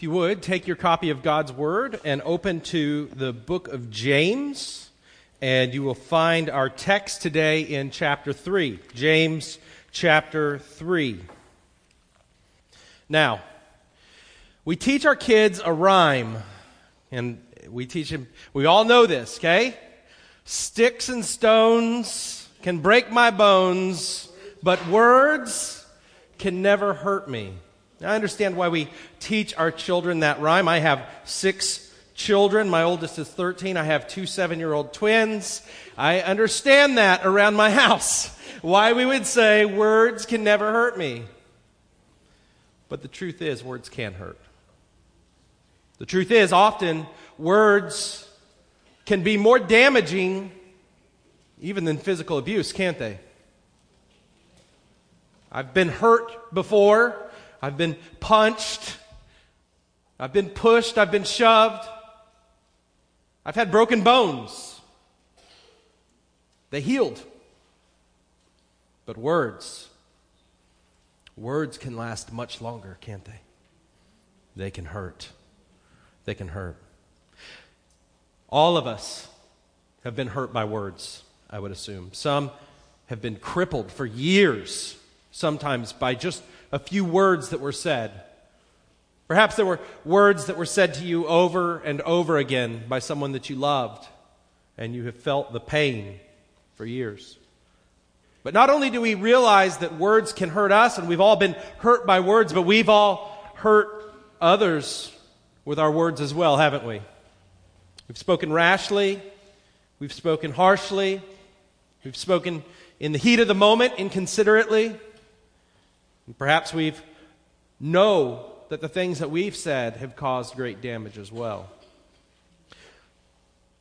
If you would, take your copy of God's Word and open to the book of James, and you will find our text today in chapter 3. James chapter 3. Now, we teach our kids a rhyme, and we teach them, we all know this, okay? Sticks and stones can break my bones, but words can never hurt me. I understand why we teach our children that rhyme. I have six children. My oldest is 13. I have two seven year old twins. I understand that around my house. Why we would say words can never hurt me. But the truth is, words can hurt. The truth is, often words can be more damaging even than physical abuse, can't they? I've been hurt before. I've been punched. I've been pushed. I've been shoved. I've had broken bones. They healed. But words, words can last much longer, can't they? They can hurt. They can hurt. All of us have been hurt by words, I would assume. Some have been crippled for years, sometimes by just a few words that were said. Perhaps there were words that were said to you over and over again by someone that you loved, and you have felt the pain for years. But not only do we realize that words can hurt us, and we've all been hurt by words, but we've all hurt others with our words as well, haven't we? We've spoken rashly, we've spoken harshly, we've spoken in the heat of the moment inconsiderately. And perhaps we know that the things that we've said have caused great damage as well.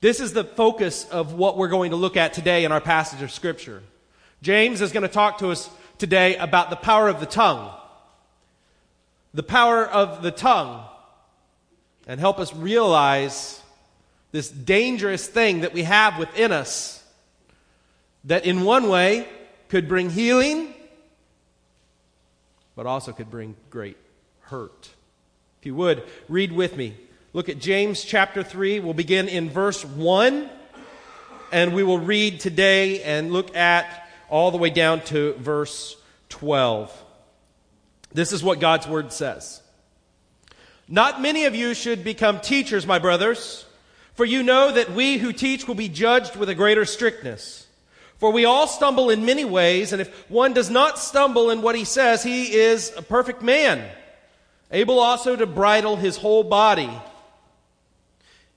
This is the focus of what we're going to look at today in our passage of Scripture. James is going to talk to us today about the power of the tongue. The power of the tongue. And help us realize this dangerous thing that we have within us that, in one way, could bring healing but also could bring great hurt. If you would, read with me. Look at James chapter 3. We'll begin in verse 1, and we will read today and look at all the way down to verse 12. This is what God's word says. Not many of you should become teachers, my brothers, for you know that we who teach will be judged with a greater strictness. For we all stumble in many ways, and if one does not stumble in what he says, he is a perfect man, able also to bridle his whole body.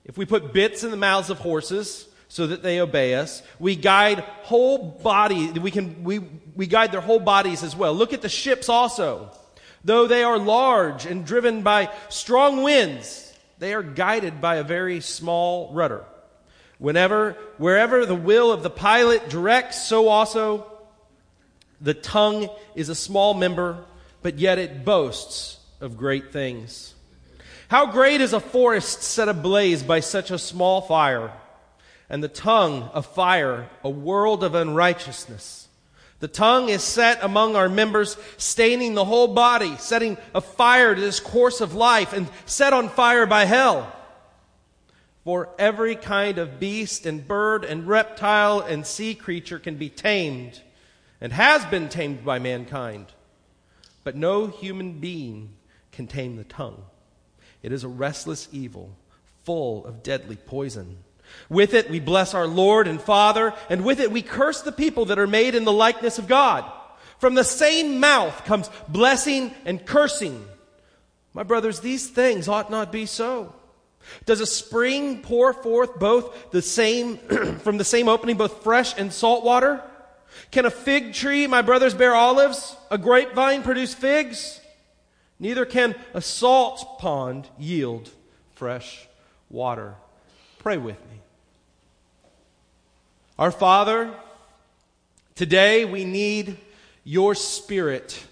If we put bits in the mouths of horses so that they obey us, we guide whole body, we can, we, we guide their whole bodies as well. Look at the ships also. Though they are large and driven by strong winds, they are guided by a very small rudder Whenever, wherever the will of the pilot directs, so also the tongue is a small member, but yet it boasts of great things. How great is a forest set ablaze by such a small fire, and the tongue a fire, a world of unrighteousness. The tongue is set among our members, staining the whole body, setting a fire to this course of life, and set on fire by hell. For every kind of beast and bird and reptile and sea creature can be tamed and has been tamed by mankind. But no human being can tame the tongue. It is a restless evil, full of deadly poison. With it we bless our Lord and Father, and with it we curse the people that are made in the likeness of God. From the same mouth comes blessing and cursing. My brothers, these things ought not be so. Does a spring pour forth both the same, from the same opening, both fresh and salt water? Can a fig tree, my brothers, bear olives? A grapevine produce figs? Neither can a salt pond yield fresh water. Pray with me. Our Father, today we need your Spirit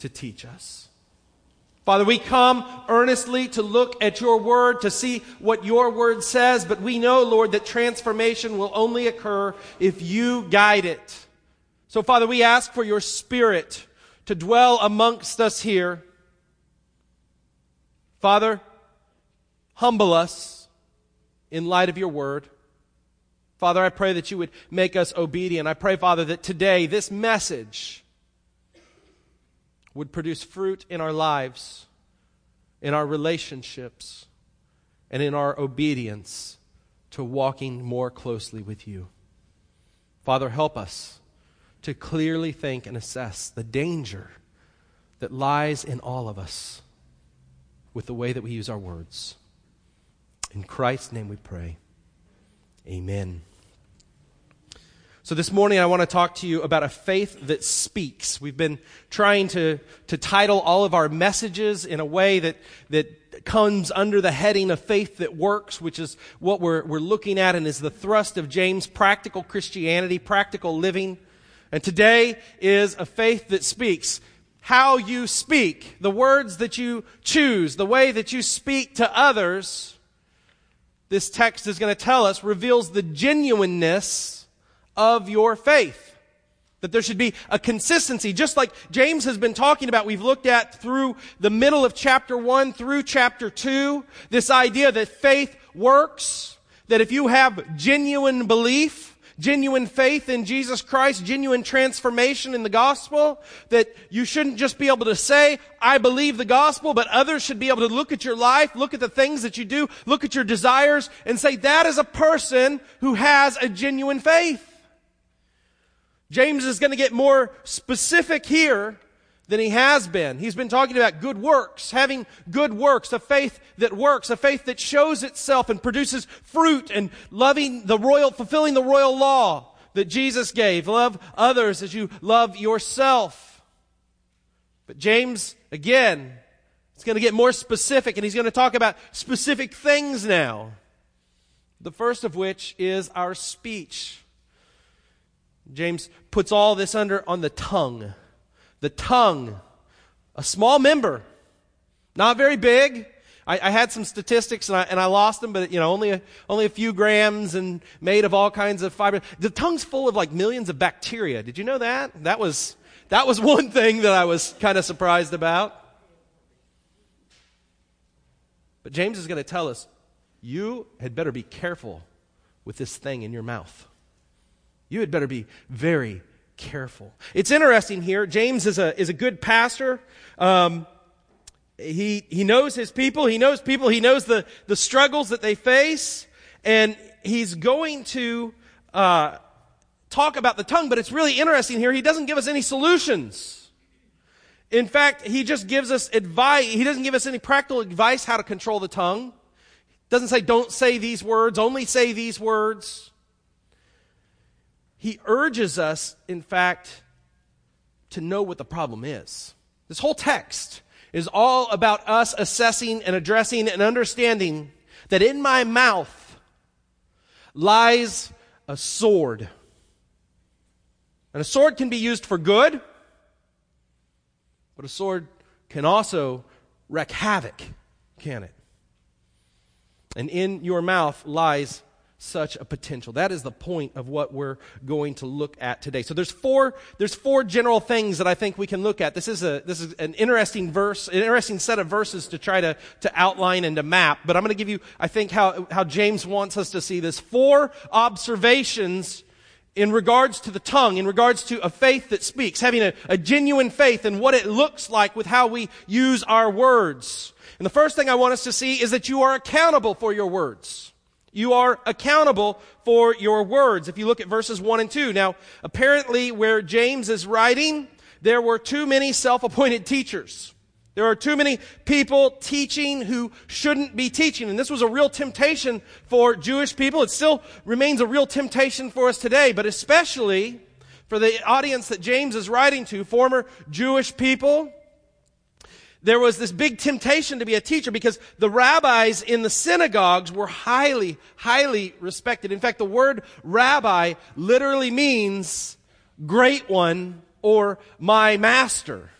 to teach us. Father, we come earnestly to look at your word, to see what your word says, but we know, Lord, that transformation will only occur if you guide it. So, Father, we ask for your spirit to dwell amongst us here. Father, humble us in light of your word. Father, I pray that you would make us obedient. I pray, Father, that today this message would produce fruit in our lives, in our relationships, and in our obedience to walking more closely with you. Father, help us to clearly think and assess the danger that lies in all of us with the way that we use our words. In Christ's name we pray. Amen. So, this morning I want to talk to you about a faith that speaks. We've been trying to, to title all of our messages in a way that, that comes under the heading of faith that works, which is what we're, we're looking at and is the thrust of James practical Christianity, practical living. And today is a faith that speaks. How you speak, the words that you choose, the way that you speak to others, this text is going to tell us reveals the genuineness of your faith. That there should be a consistency, just like James has been talking about. We've looked at through the middle of chapter 1 through chapter 2, this idea that faith works, that if you have genuine belief, genuine faith in Jesus Christ, genuine transformation in the gospel, that you shouldn't just be able to say, I believe the gospel, but others should be able to look at your life, look at the things that you do, look at your desires, and say, that is a person who has a genuine faith. James is going to get more specific here than he has been. He's been talking about good works, having good works, a faith that works, a faith that shows itself and produces fruit and loving the royal, fulfilling the royal law that Jesus gave. Love others as you love yourself. But James, again, is going to get more specific and he's going to talk about specific things now. The first of which is our speech. James puts all this under on the tongue. The tongue, a small member, not very big. I, I had some statistics and I, and I lost them, but you know, only a, only a few grams and made of all kinds of fiber. The tongue's full of like millions of bacteria. Did you know that? That was, that was one thing that I was kind of surprised about. But James is going to tell us, you had better be careful with this thing in your mouth. You had better be very careful. It's interesting here. James is a, is a good pastor. Um, he, he knows his people. He knows people. He knows the, the struggles that they face. And he's going to uh, talk about the tongue, but it's really interesting here. He doesn't give us any solutions. In fact, he just gives us advice. He doesn't give us any practical advice how to control the tongue. Doesn't say, don't say these words, only say these words he urges us, in fact, to know what the problem is. This whole text is all about us assessing and addressing and understanding that in my mouth lies a sword. And a sword can be used for good, but a sword can also wreak havoc, can it? And in your mouth lies such a potential. That is the point of what we're going to look at today. So there's four, there's four general things that I think we can look at. This is a, this is an interesting verse, an interesting set of verses to try to, to outline and to map. But I'm going to give you, I think, how, how James wants us to see this. Four observations in regards to the tongue, in regards to a faith that speaks, having a, a genuine faith and what it looks like with how we use our words. And the first thing I want us to see is that you are accountable for your words. You are accountable for your words. If you look at verses 1 and 2. Now, apparently where James is writing, there were too many self-appointed teachers. There are too many people teaching who shouldn't be teaching. And this was a real temptation for Jewish people. It still remains a real temptation for us today, but especially for the audience that James is writing to, former Jewish people there was this big temptation to be a teacher because the rabbis in the synagogues were highly, highly respected. In fact, the word rabbi literally means great one or my master.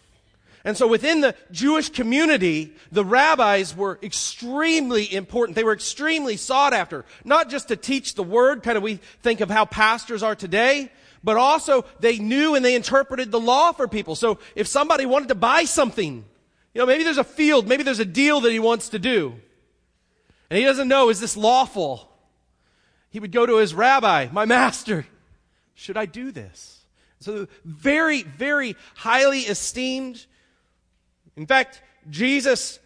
And so within the Jewish community, the rabbis were extremely important. They were extremely sought after. Not just to teach the word, kind of we think of how pastors are today, but also they knew and they interpreted the law for people. So if somebody wanted to buy something, You know, maybe there's a field, maybe there's a deal that he wants to do. And he doesn't know, is this lawful? He would go to his rabbi, my master, should I do this? So very, very highly esteemed. In fact, Jesus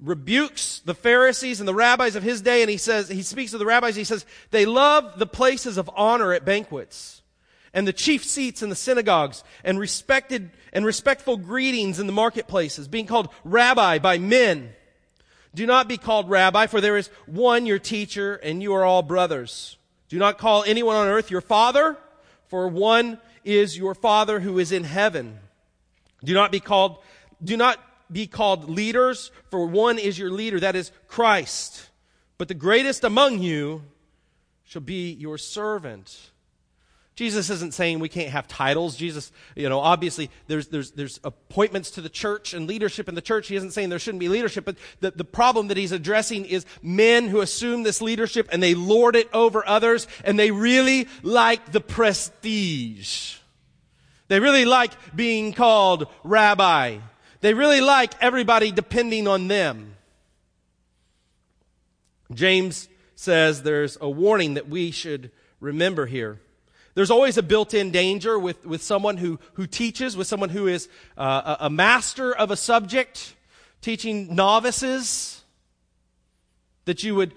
rebukes the Pharisees and the rabbis of his day, and he says, he speaks to the rabbis, he says, they love the places of honor at banquets, and the chief seats in the synagogues, and respected and respectful greetings in the marketplaces, being called rabbi by men. Do not be called rabbi, for there is one your teacher, and you are all brothers. Do not call anyone on earth your father, for one is your father who is in heaven. Do not be called, do not be called leaders, for one is your leader, that is Christ. But the greatest among you shall be your servant. Jesus isn't saying we can't have titles. Jesus, you know, obviously there's, there's, there's appointments to the church and leadership in the church. He isn't saying there shouldn't be leadership, but the, the problem that he's addressing is men who assume this leadership and they lord it over others and they really like the prestige. They really like being called rabbi. They really like everybody depending on them. James says there's a warning that we should remember here. There's always a built-in danger with, with someone who, who teaches, with someone who is uh, a, a master of a subject, teaching novices, that you would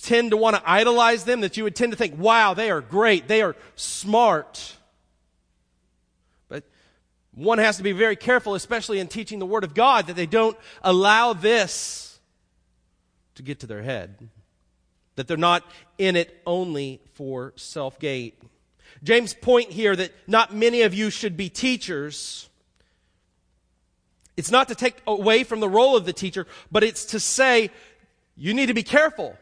tend to want to idolize them, that you would tend to think, wow, they are great, they are smart. But one has to be very careful, especially in teaching the Word of God, that they don't allow this to get to their head. That they're not in it only for self gain. James' point here that not many of you should be teachers. It's not to take away from the role of the teacher, but it's to say you need to be careful.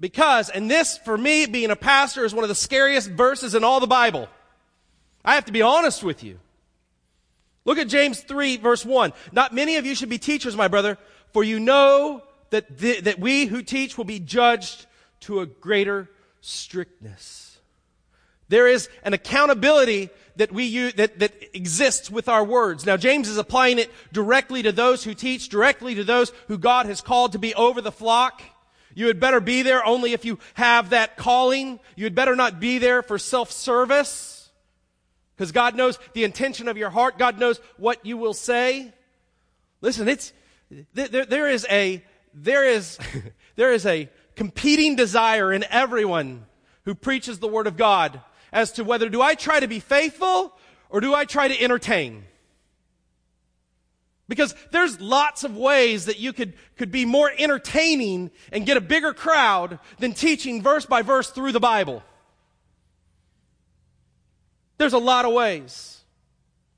Because, and this for me being a pastor is one of the scariest verses in all the Bible. I have to be honest with you. Look at James 3 verse 1. Not many of you should be teachers, my brother, for you know that, the, that we who teach will be judged to a greater strictness. There is an accountability that we use, that, that exists with our words. Now, James is applying it directly to those who teach, directly to those who God has called to be over the flock. You had better be there only if you have that calling. You had better not be there for self-service. Because God knows the intention of your heart. God knows what you will say. Listen, it's, there, there is a, there is, there is a competing desire in everyone who preaches the Word of God as to whether do I try to be faithful or do I try to entertain? Because there's lots of ways that you could, could be more entertaining and get a bigger crowd than teaching verse by verse through the Bible. There's a lot of ways.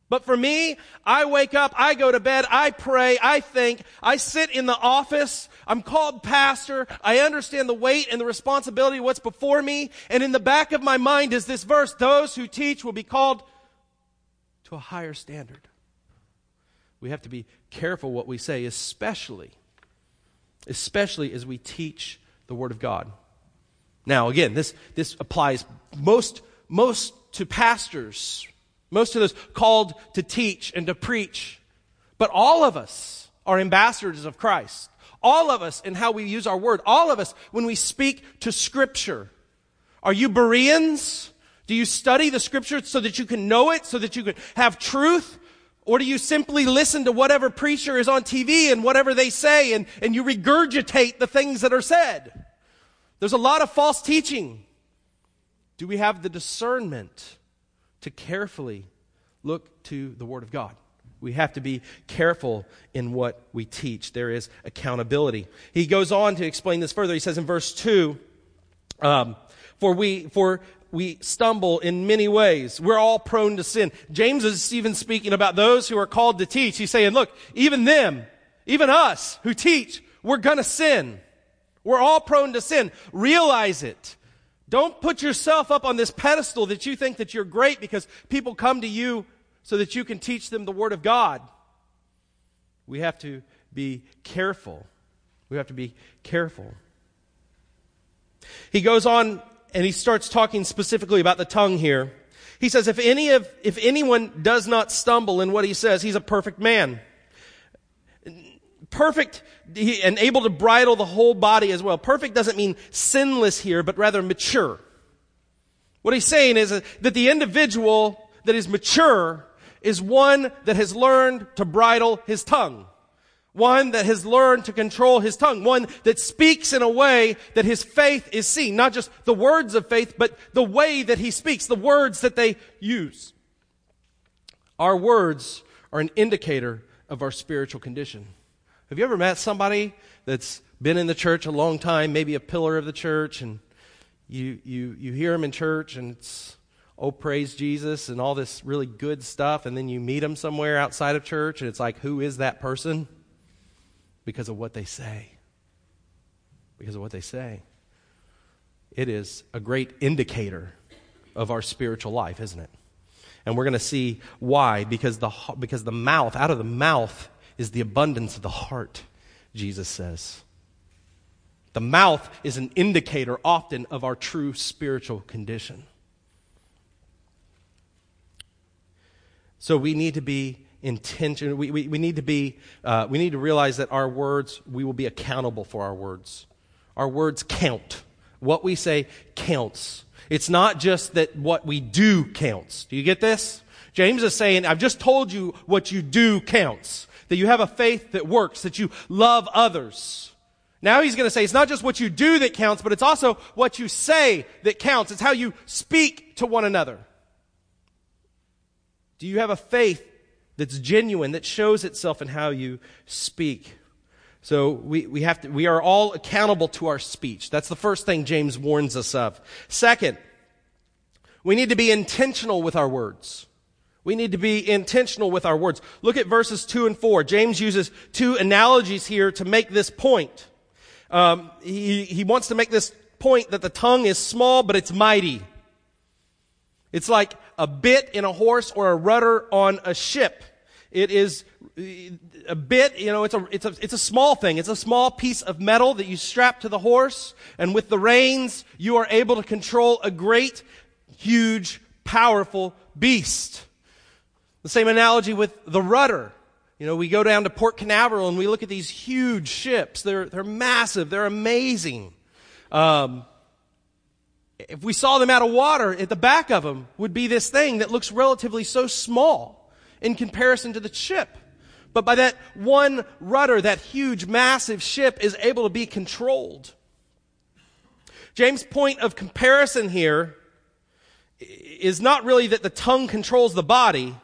But for me, I wake up, I go to bed, I pray, I think, I sit in the office, I'm called pastor, I understand the weight and the responsibility of what's before me, and in the back of my mind is this verse, those who teach will be called to a higher standard. We have to be careful what we say, especially, especially as we teach the Word of God. Now, again, this, this applies most, most to pastors, most of those called to teach and to preach. But all of us are ambassadors of Christ. All of us in how we use our word. All of us when we speak to scripture. Are you Bereans? Do you study the scripture so that you can know it, so that you can have truth? Or do you simply listen to whatever preacher is on TV and whatever they say and, and you regurgitate the things that are said? There's a lot of false teaching. Do we have the discernment to carefully look to the Word of God. We have to be careful in what we teach. There is accountability. He goes on to explain this further. He says in verse 2, um, for we, for we stumble in many ways. We're all prone to sin. James is even speaking about those who are called to teach. He's saying, look, even them, even us who teach, we're gonna sin. We're all prone to sin. Realize it. Don't put yourself up on this pedestal that you think that you're great because people come to you so that you can teach them the Word of God. We have to be careful. We have to be careful. He goes on and he starts talking specifically about the tongue here. He says, if any of, if anyone does not stumble in what he says, he's a perfect man perfect and able to bridle the whole body as well. Perfect doesn't mean sinless here, but rather mature. What he's saying is that the individual that is mature is one that has learned to bridle his tongue. One that has learned to control his tongue. One that speaks in a way that his faith is seen. Not just the words of faith, but the way that he speaks, the words that they use. Our words are an indicator of our spiritual condition. Have you ever met somebody that's been in the church a long time, maybe a pillar of the church, and you, you, you hear them in church and it's, oh, praise Jesus and all this really good stuff, and then you meet them somewhere outside of church and it's like, who is that person? because of what they say. Because of what they say. It is a great indicator of our spiritual life, isn't it? And we're going to see why. Because the, because the mouth, out of the mouth, is the abundance of the heart, Jesus says. The mouth is an indicator often of our true spiritual condition. So we need to be intentional. We, we, we need to be, uh, we need to realize that our words, we will be accountable for our words. Our words count. What we say counts. It's not just that what we do counts. Do you get this? James is saying, I've just told you what you do counts. That you have a faith that works, that you love others. Now he's going to say it's not just what you do that counts, but it's also what you say that counts. It's how you speak to one another. Do you have a faith that's genuine, that shows itself in how you speak. So we, we have to, we are all accountable to our speech. That's the first thing James warns us of. Second, we need to be intentional with our words. We need to be intentional with our words. Look at verses 2 and 4. James uses two analogies here to make this point. Um, he, he wants to make this point that the tongue is small, but it's mighty. It's like a bit in a horse or a rudder on a ship. It is a bit, you know, it's a, it's a, it's a small thing. It's a small piece of metal that you strap to the horse, and with the reins, you are able to control a great, huge, powerful beast. The same analogy with the rudder. You know, we go down to Port Canaveral and we look at these huge ships. They're, they're massive. They're amazing. Um, if we saw them out of water, at the back of them would be this thing that looks relatively so small in comparison to the ship. But by that one rudder, that huge, massive ship is able to be controlled. James' point of comparison here is not really that the tongue controls the body,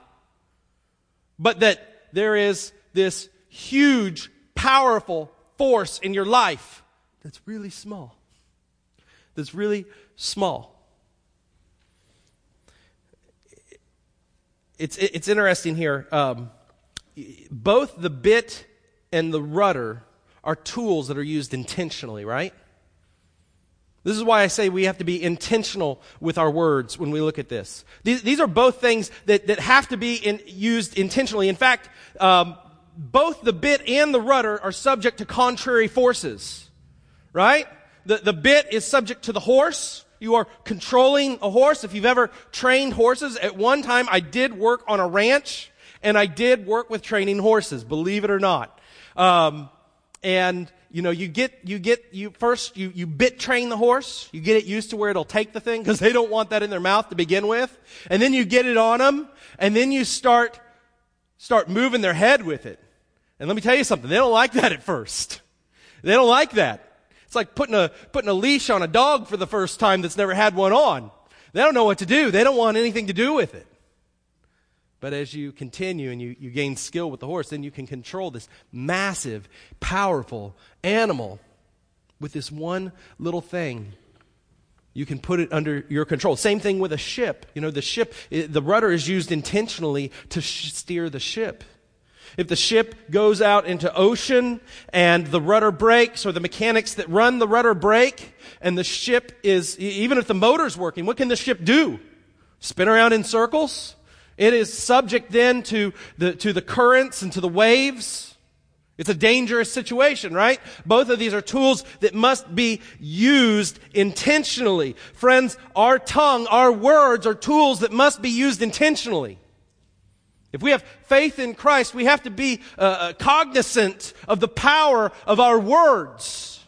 but that there is this huge, powerful force in your life that's really small. That's really small. It's, it's interesting here. Um, both the bit and the rudder are tools that are used intentionally, right? This is why I say we have to be intentional with our words when we look at this. These, these are both things that, that have to be in, used intentionally. In fact, um, both the bit and the rudder are subject to contrary forces, right? The, the bit is subject to the horse, you are controlling a horse. If you've ever trained horses, at one time I did work on a ranch and I did work with training horses, believe it or not. Um, and you know, you get, you get, you first, you, you bit train the horse. You get it used to where it'll take the thing because they don't want that in their mouth to begin with. And then you get it on them and then you start, start moving their head with it. And let me tell you something. They don't like that at first. They don't like that. It's like putting a, putting a leash on a dog for the first time that's never had one on. They don't know what to do. They don't want anything to do with it. But as you continue and you, you gain skill with the horse, then you can control this massive, powerful animal with this one little thing. You can put it under your control. Same thing with a ship. You know, the ship, the rudder is used intentionally to steer the ship. If the ship goes out into ocean and the rudder breaks or the mechanics that run the rudder break and the ship is, even if the motor's working, what can the ship do? Spin around in circles? It is subject then to the, to the currents and to the waves. It's a dangerous situation, right? Both of these are tools that must be used intentionally. Friends, our tongue, our words are tools that must be used intentionally. If we have faith in Christ, we have to be uh, uh, cognizant of the power of our words.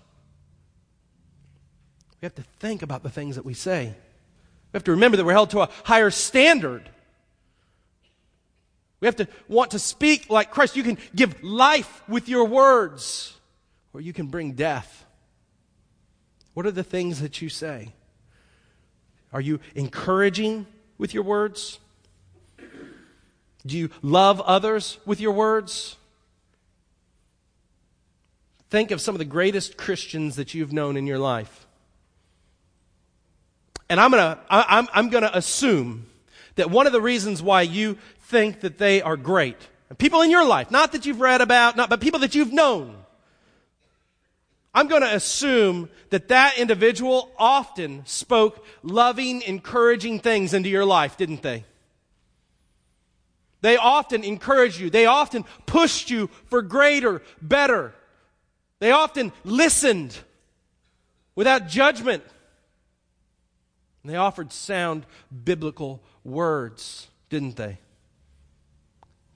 We have to think about the things that we say. We have to remember that we're held to a higher standard. We have to want to speak like Christ. You can give life with your words, or you can bring death. What are the things that you say? Are you encouraging with your words? Do you love others with your words? Think of some of the greatest Christians that you've known in your life. And I'm going to I'm, I'm going to assume that one of the reasons why you think that they are great, people in your life, not that you've read about, not, but people that you've known, I'm going to assume that that individual often spoke loving, encouraging things into your life, didn't they? They often encouraged you. They often pushed you for greater, better. They often listened without judgment. And they offered sound biblical words, didn't they?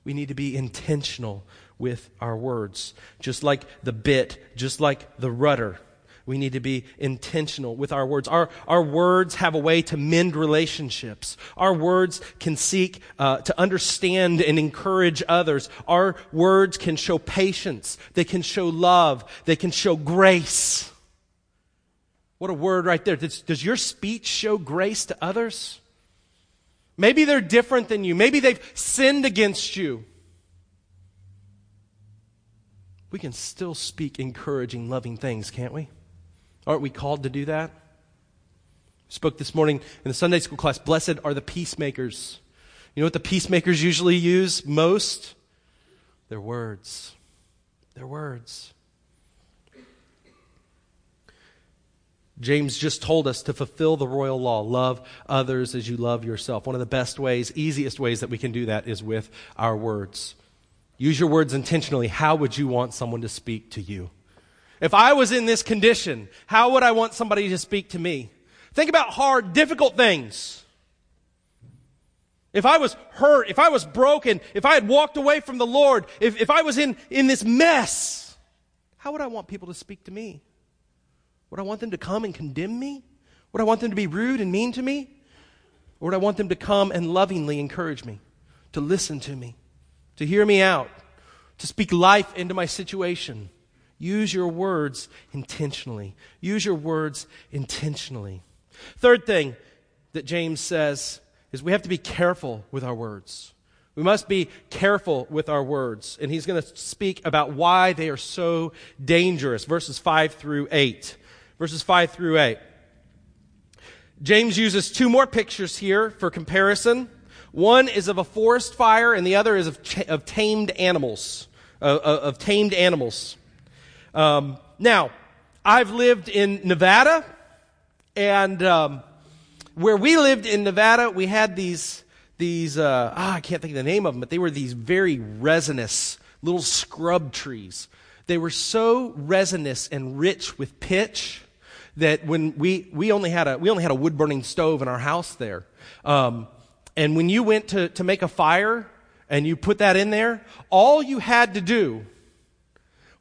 We need to be intentional with our words. Just like the bit, just like the rudder. We need to be intentional with our words. Our, our words have a way to mend relationships. Our words can seek uh, to understand and encourage others. Our words can show patience. They can show love. They can show grace. What a word right there. Does, does your speech show grace to others? Maybe they're different than you. Maybe they've sinned against you we can still speak encouraging, loving things, can't we? Aren't we called to do that? spoke this morning in the Sunday school class. Blessed are the peacemakers. You know what the peacemakers usually use most? Their words. Their words. James just told us to fulfill the royal law love others as you love yourself. One of the best ways, easiest ways that we can do that is with our words. Use your words intentionally. How would you want someone to speak to you? If I was in this condition, how would I want somebody to speak to me? Think about hard, difficult things. If I was hurt, if I was broken, if I had walked away from the Lord, if, if I was in, in this mess, how would I want people to speak to me? Would I want them to come and condemn me? Would I want them to be rude and mean to me? Or would I want them to come and lovingly encourage me, to listen to me? to hear me out, to speak life into my situation. Use your words intentionally. Use your words intentionally. Third thing that James says is we have to be careful with our words. We must be careful with our words. And he's going to speak about why they are so dangerous. Verses 5 through 8. Verses 5 through 8. James uses two more pictures here for comparison. One is of a forest fire, and the other is of, of tamed animals. Uh, of tamed animals. Um, now, I've lived in Nevada, and um, where we lived in Nevada, we had these these uh, ah, I can't think of the name of them, but they were these very resinous little scrub trees. They were so resinous and rich with pitch that when we we only had a we only had a wood burning stove in our house there. Um, and when you went to, to make a fire and you put that in there, all you had to do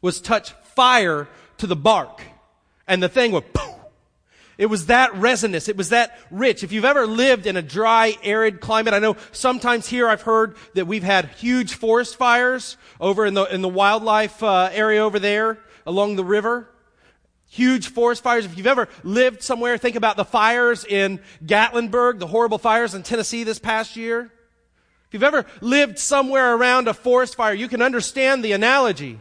was touch fire to the bark. And the thing would poof. It was that resinous. It was that rich. If you've ever lived in a dry, arid climate, I know sometimes here I've heard that we've had huge forest fires over in the, in the wildlife uh, area over there along the river huge forest fires. If you've ever lived somewhere, think about the fires in Gatlinburg, the horrible fires in Tennessee this past year. If you've ever lived somewhere around a forest fire, you can understand the analogy.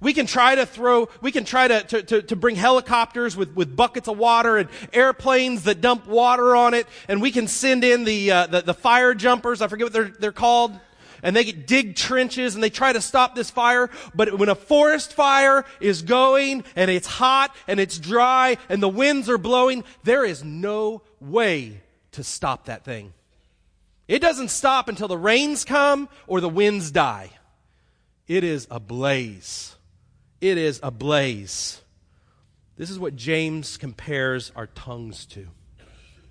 We can try to throw, we can try to, to, to, to, bring helicopters with, with buckets of water and airplanes that dump water on it, and we can send in the, uh, the, the fire jumpers, I forget what they're, they're called, and they dig trenches and they try to stop this fire. But when a forest fire is going and it's hot and it's dry and the winds are blowing, there is no way to stop that thing. It doesn't stop until the rains come or the winds die. It is a blaze. It is a blaze. This is what James compares our tongues to.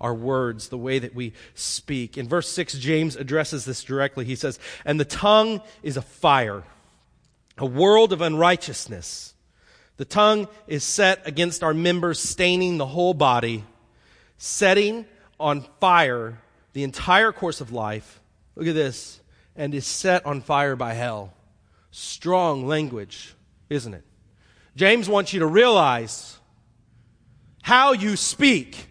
Our words, the way that we speak. In verse 6, James addresses this directly. He says, And the tongue is a fire, a world of unrighteousness. The tongue is set against our members, staining the whole body, setting on fire the entire course of life. Look at this. And is set on fire by hell. Strong language, isn't it? James wants you to realize how you speak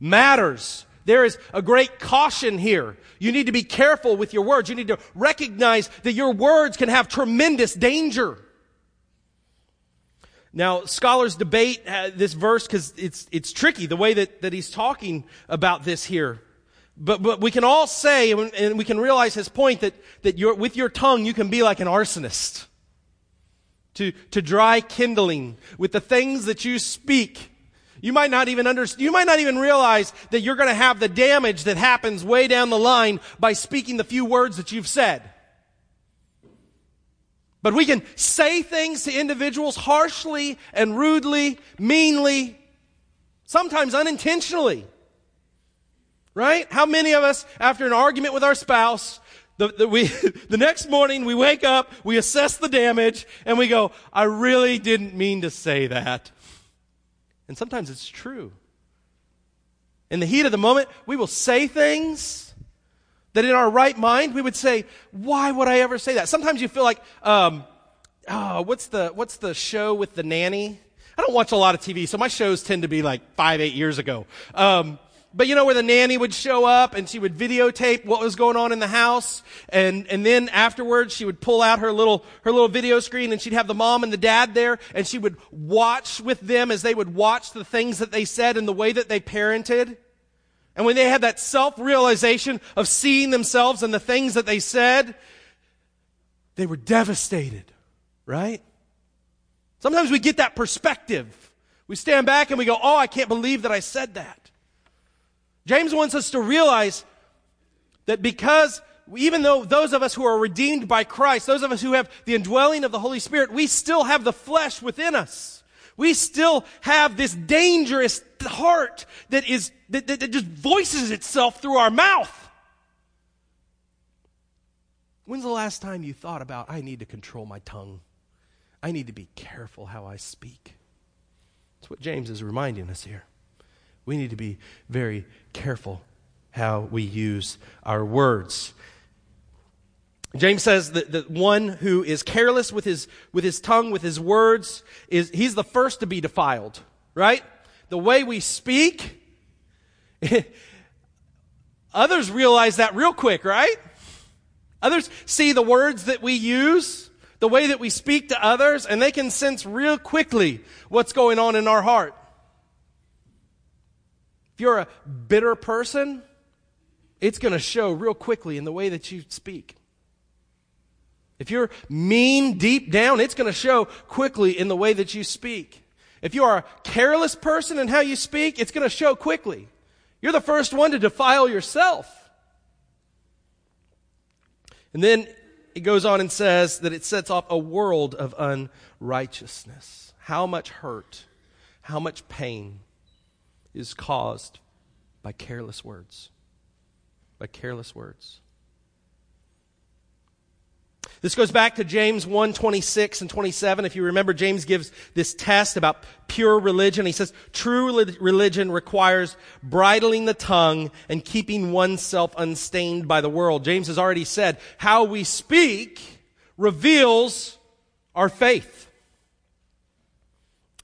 matters. There is a great caution here. You need to be careful with your words. You need to recognize that your words can have tremendous danger. Now, scholars debate uh, this verse because it's, it's tricky the way that, that he's talking about this here. But, but we can all say, and we can realize his point, that, that with your tongue you can be like an arsonist. To, to dry kindling with the things that you speak. You might not even understand, you might not even realize that you're going to have the damage that happens way down the line by speaking the few words that you've said. But we can say things to individuals harshly and rudely, meanly, sometimes unintentionally. Right? How many of us, after an argument with our spouse, the, the, we, the next morning we wake up, we assess the damage, and we go, I really didn't mean to say that. And sometimes it's true. In the heat of the moment, we will say things that in our right mind we would say, why would I ever say that? Sometimes you feel like, um, oh, what's the, what's the show with the nanny? I don't watch a lot of TV, so my shows tend to be like five, eight years ago. Um, but you know where the nanny would show up and she would videotape what was going on in the house and, and then afterwards she would pull out her little, her little video screen and she'd have the mom and the dad there and she would watch with them as they would watch the things that they said and the way that they parented. And when they had that self-realization of seeing themselves and the things that they said, they were devastated, right? Sometimes we get that perspective. We stand back and we go, oh, I can't believe that I said that. James wants us to realize that because even though those of us who are redeemed by Christ, those of us who have the indwelling of the Holy Spirit, we still have the flesh within us. We still have this dangerous heart that is, that, that, that just voices itself through our mouth. When's the last time you thought about, I need to control my tongue? I need to be careful how I speak? That's what James is reminding us here. We need to be very careful how we use our words. James says that the one who is careless with his, with his tongue, with his words, is, he's the first to be defiled, right? The way we speak, others realize that real quick, right? Others see the words that we use, the way that we speak to others, and they can sense real quickly what's going on in our heart. If you're a bitter person, it's going to show real quickly in the way that you speak. If you're mean deep down, it's going to show quickly in the way that you speak. If you are a careless person in how you speak, it's going to show quickly. You're the first one to defile yourself. And then it goes on and says that it sets off a world of unrighteousness. How much hurt, how much pain, is caused by careless words. By careless words. This goes back to James 1, 26 and 27. If you remember, James gives this test about pure religion. He says, true religion requires bridling the tongue and keeping oneself unstained by the world. James has already said, how we speak reveals our faith.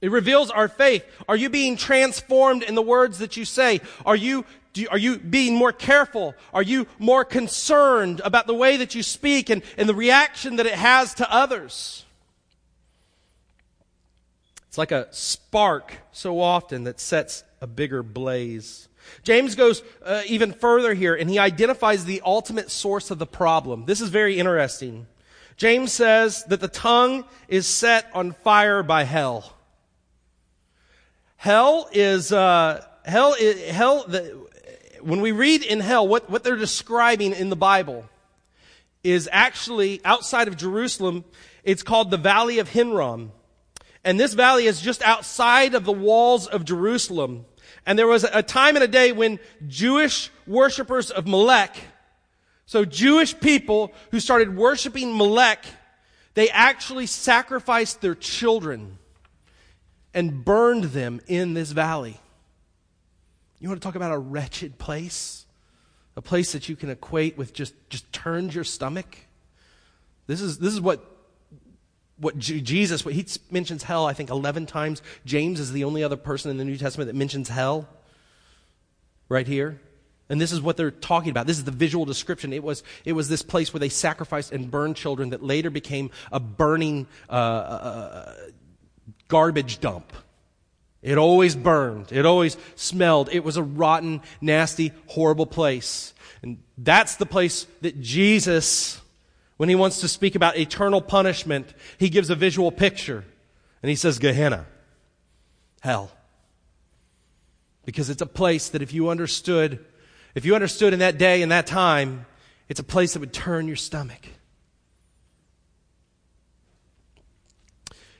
It reveals our faith. Are you being transformed in the words that you say? Are you, you, are you being more careful? Are you more concerned about the way that you speak and, and the reaction that it has to others? It's like a spark so often that sets a bigger blaze. James goes uh, even further here and he identifies the ultimate source of the problem. This is very interesting. James says that the tongue is set on fire by hell. Hell is, uh, hell, is, hell, the, when we read in hell, what, what they're describing in the Bible is actually outside of Jerusalem. It's called the Valley of Hinnom. And this valley is just outside of the walls of Jerusalem. And there was a time and a day when Jewish worshippers of Molech, so Jewish people who started worshiping Molech, they actually sacrificed their children and burned them in this valley. You want to talk about a wretched place? A place that you can equate with just, just turns your stomach? This is, this is what, what Jesus, what he mentions hell, I think, 11 times. James is the only other person in the New Testament that mentions hell right here. And this is what they're talking about. This is the visual description. It was, it was this place where they sacrificed and burned children that later became a burning uh, uh, garbage dump. It always burned. It always smelled. It was a rotten, nasty, horrible place. And that's the place that Jesus when he wants to speak about eternal punishment, he gives a visual picture. And he says, Gehenna, hell. Because it's a place that if you understood, if you understood in that day and that time, it's a place that would turn your stomach.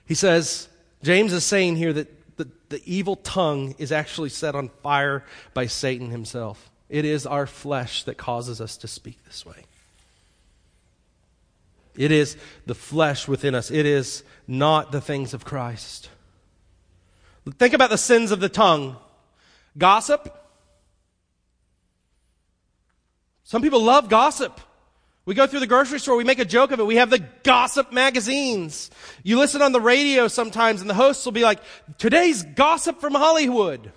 He says, James is saying here that the, the evil tongue is actually set on fire by Satan himself. It is our flesh that causes us to speak this way. It is the flesh within us. It is not the things of Christ. Think about the sins of the tongue. Gossip. Some people love gossip. We go through the grocery store, we make a joke of it. We have the gossip magazines. You listen on the radio sometimes, and the hosts will be like, Today's gossip from Hollywood.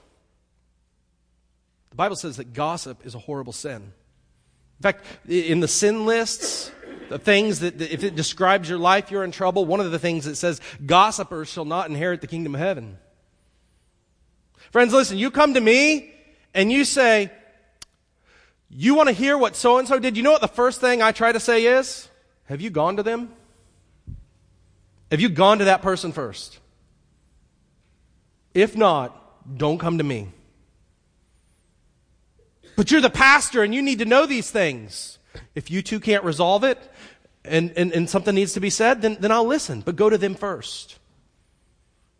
The Bible says that gossip is a horrible sin. In fact, in the sin lists, the things that, if it describes your life, you're in trouble. One of the things that says, gossipers shall not inherit the kingdom of heaven. Friends, listen, you come to me and you say, you want to hear what so and so did? You know what the first thing I try to say is? Have you gone to them? Have you gone to that person first? If not, don't come to me. But you're the pastor and you need to know these things. If you two can't resolve it and, and, and something needs to be said, then, then I'll listen, but go to them first.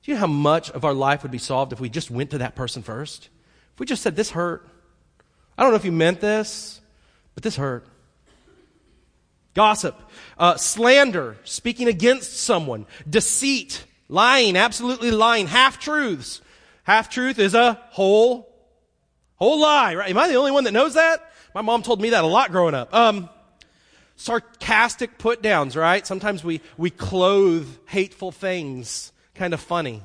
Do you know how much of our life would be solved if we just went to that person first? If we just said, This hurt. I don't know if you meant this, but this hurt. Gossip, uh, slander, speaking against someone, deceit, lying, absolutely lying, half truths. Half truth is a whole, whole lie, right? Am I the only one that knows that? My mom told me that a lot growing up. Um, sarcastic put downs, right? Sometimes we, we clothe hateful things kind of funny.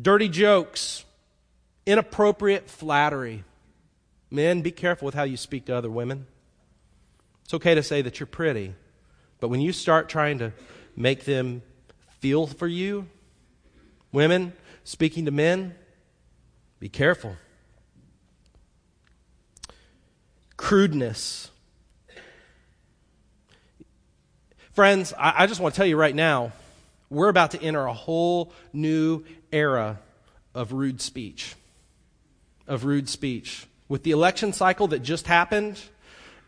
Dirty jokes, inappropriate flattery. Men, be careful with how you speak to other women. It's okay to say that you're pretty, but when you start trying to make them feel for you, women speaking to men, be careful. crudeness. Friends, I, I just want to tell you right now, we're about to enter a whole new era of rude speech. Of rude speech. With the election cycle that just happened,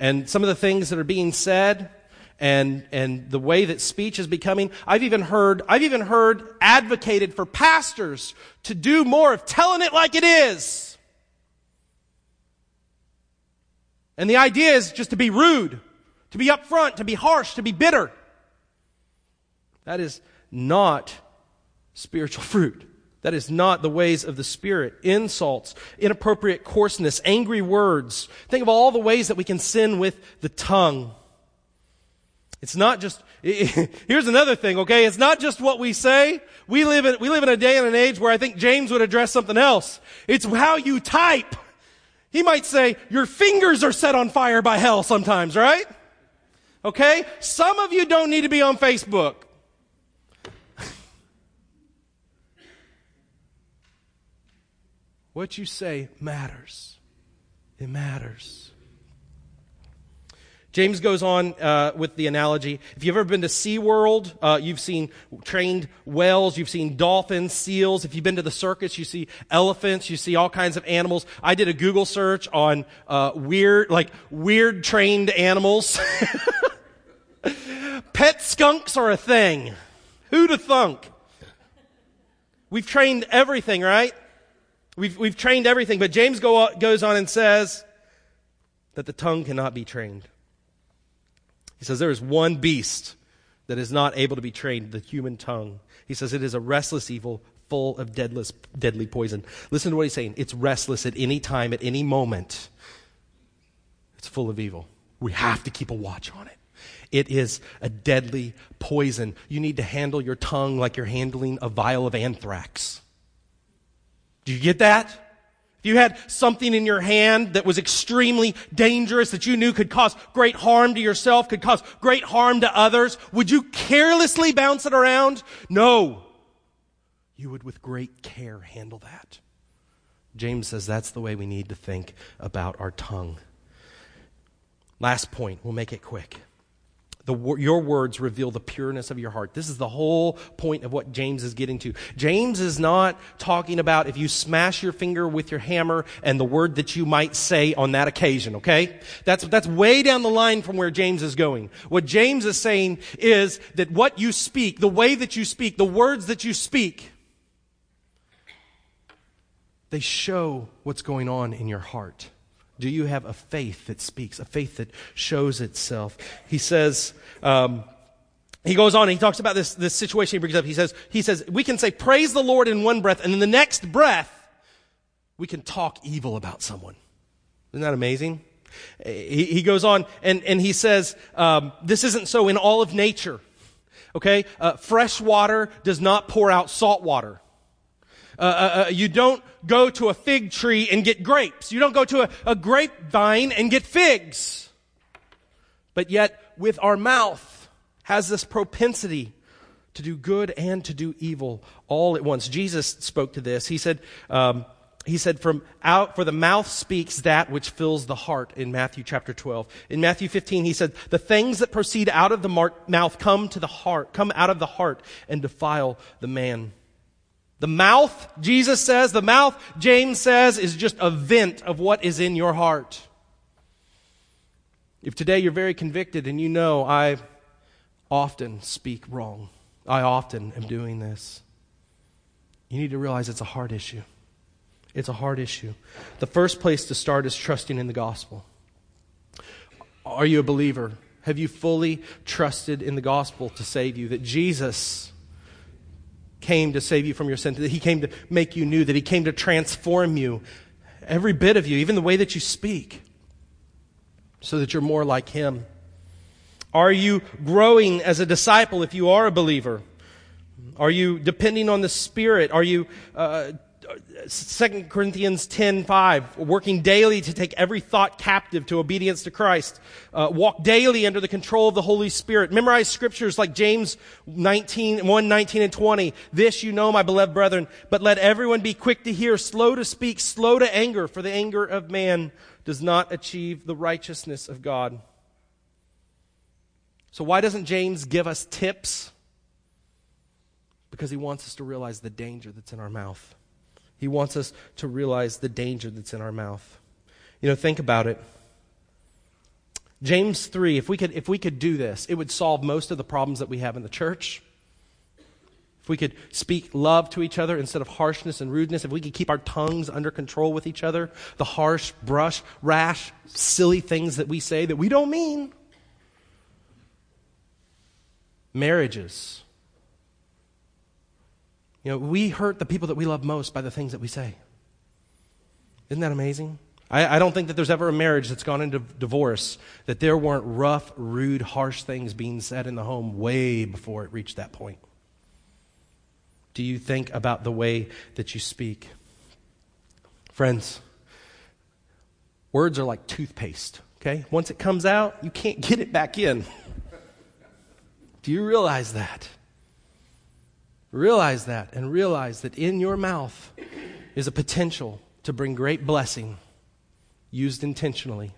and some of the things that are being said, and and the way that speech is becoming i've even heard i've even heard advocated for pastors to do more of telling it like it is And the idea is just to be rude, to be upfront, to be harsh, to be bitter. That is not spiritual fruit. That is not the ways of the Spirit. Insults, inappropriate coarseness, angry words. Think of all the ways that we can sin with the tongue. It's not just, here's another thing, okay? It's not just what we say. We live in, we live in a day and an age where I think James would address something else. It's how you type. He might say, Your fingers are set on fire by hell sometimes, right? Okay? Some of you don't need to be on Facebook. What you say matters. It matters. James goes on uh, with the analogy. If you've ever been to SeaWorld, uh, you've seen trained whales, you've seen dolphins, seals. If you've been to the circus, you see elephants, you see all kinds of animals. I did a Google search on uh, weird, like weird trained animals. Pet skunks are a thing. Who'd thunk? We've trained everything, right? We've, we've trained everything. But James go, goes on and says that the tongue cannot be trained. He says there is one beast that is not able to be trained, the human tongue. He says it is a restless evil full of deadless, deadly poison. Listen to what he's saying. It's restless at any time, at any moment. It's full of evil. We have to keep a watch on it. It is a deadly poison. You need to handle your tongue like you're handling a vial of anthrax. Do you get that? If you had something in your hand that was extremely dangerous, that you knew could cause great harm to yourself, could cause great harm to others, would you carelessly bounce it around? No. You would, with great care, handle that. James says that's the way we need to think about our tongue. Last point, we'll make it quick. The, your words reveal the pureness of your heart. This is the whole point of what James is getting to. James is not talking about if you smash your finger with your hammer and the word that you might say on that occasion, okay? That's, that's way down the line from where James is going. What James is saying is that what you speak, the way that you speak, the words that you speak, they show what's going on in your heart. Do you have a faith that speaks, a faith that shows itself? He says, um, he goes on and he talks about this, this situation he brings up. He says, he says, we can say praise the Lord in one breath, and in the next breath, we can talk evil about someone. Isn't that amazing? He, he goes on and, and he says, um, this isn't so in all of nature. Okay? Uh, fresh water does not pour out salt water. Uh, uh, uh, you don't go to a fig tree and get grapes. You don't go to a, a grapevine and get figs. But yet, with our mouth, has this propensity to do good and to do evil all at once. Jesus spoke to this. He said, um, he said, from out, for the mouth speaks that which fills the heart in Matthew chapter 12. In Matthew 15, he said, the things that proceed out of the mouth come to the heart, come out of the heart and defile the man. The mouth, Jesus says, the mouth, James says, is just a vent of what is in your heart. If today you're very convicted and you know I often speak wrong, I often am doing this, you need to realize it's a hard issue. It's a hard issue. The first place to start is trusting in the gospel. Are you a believer? Have you fully trusted in the gospel to save you? That Jesus came to save you from your sin, that He came to make you new, that He came to transform you, every bit of you, even the way that you speak, so that you're more like Him. Are you growing as a disciple if you are a believer? Are you depending on the Spirit? Are you uh, 2 Corinthians 10 5, working daily to take every thought captive to obedience to Christ. Uh, walk daily under the control of the Holy Spirit. Memorize scriptures like James 19, 1, 19 and 20. This you know, my beloved brethren, but let everyone be quick to hear, slow to speak, slow to anger, for the anger of man does not achieve the righteousness of God. So why doesn't James give us tips? Because he wants us to realize the danger that's in our mouth. He wants us to realize the danger that's in our mouth. You know, think about it. James 3, if we could, if we could do this, it would solve most of the problems that we have in the church. If we could speak love to each other instead of harshness and rudeness, if we could keep our tongues under control with each other, the harsh, brush, rash, silly things that we say that we don't mean. Marriages you know, we hurt the people that we love most by the things that we say. Isn't that amazing? I, I, don't think that there's ever a marriage that's gone into divorce that there weren't rough, rude, harsh things being said in the home way before it reached that point. Do you think about the way that you speak? Friends, words are like toothpaste, okay? Once it comes out, you can't get it back in. Do you realize that? Realize that and realize that in your mouth is a potential to bring great blessing used intentionally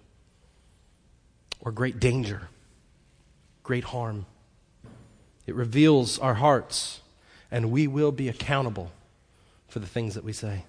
or great danger, great harm. It reveals our hearts, and we will be accountable for the things that we say.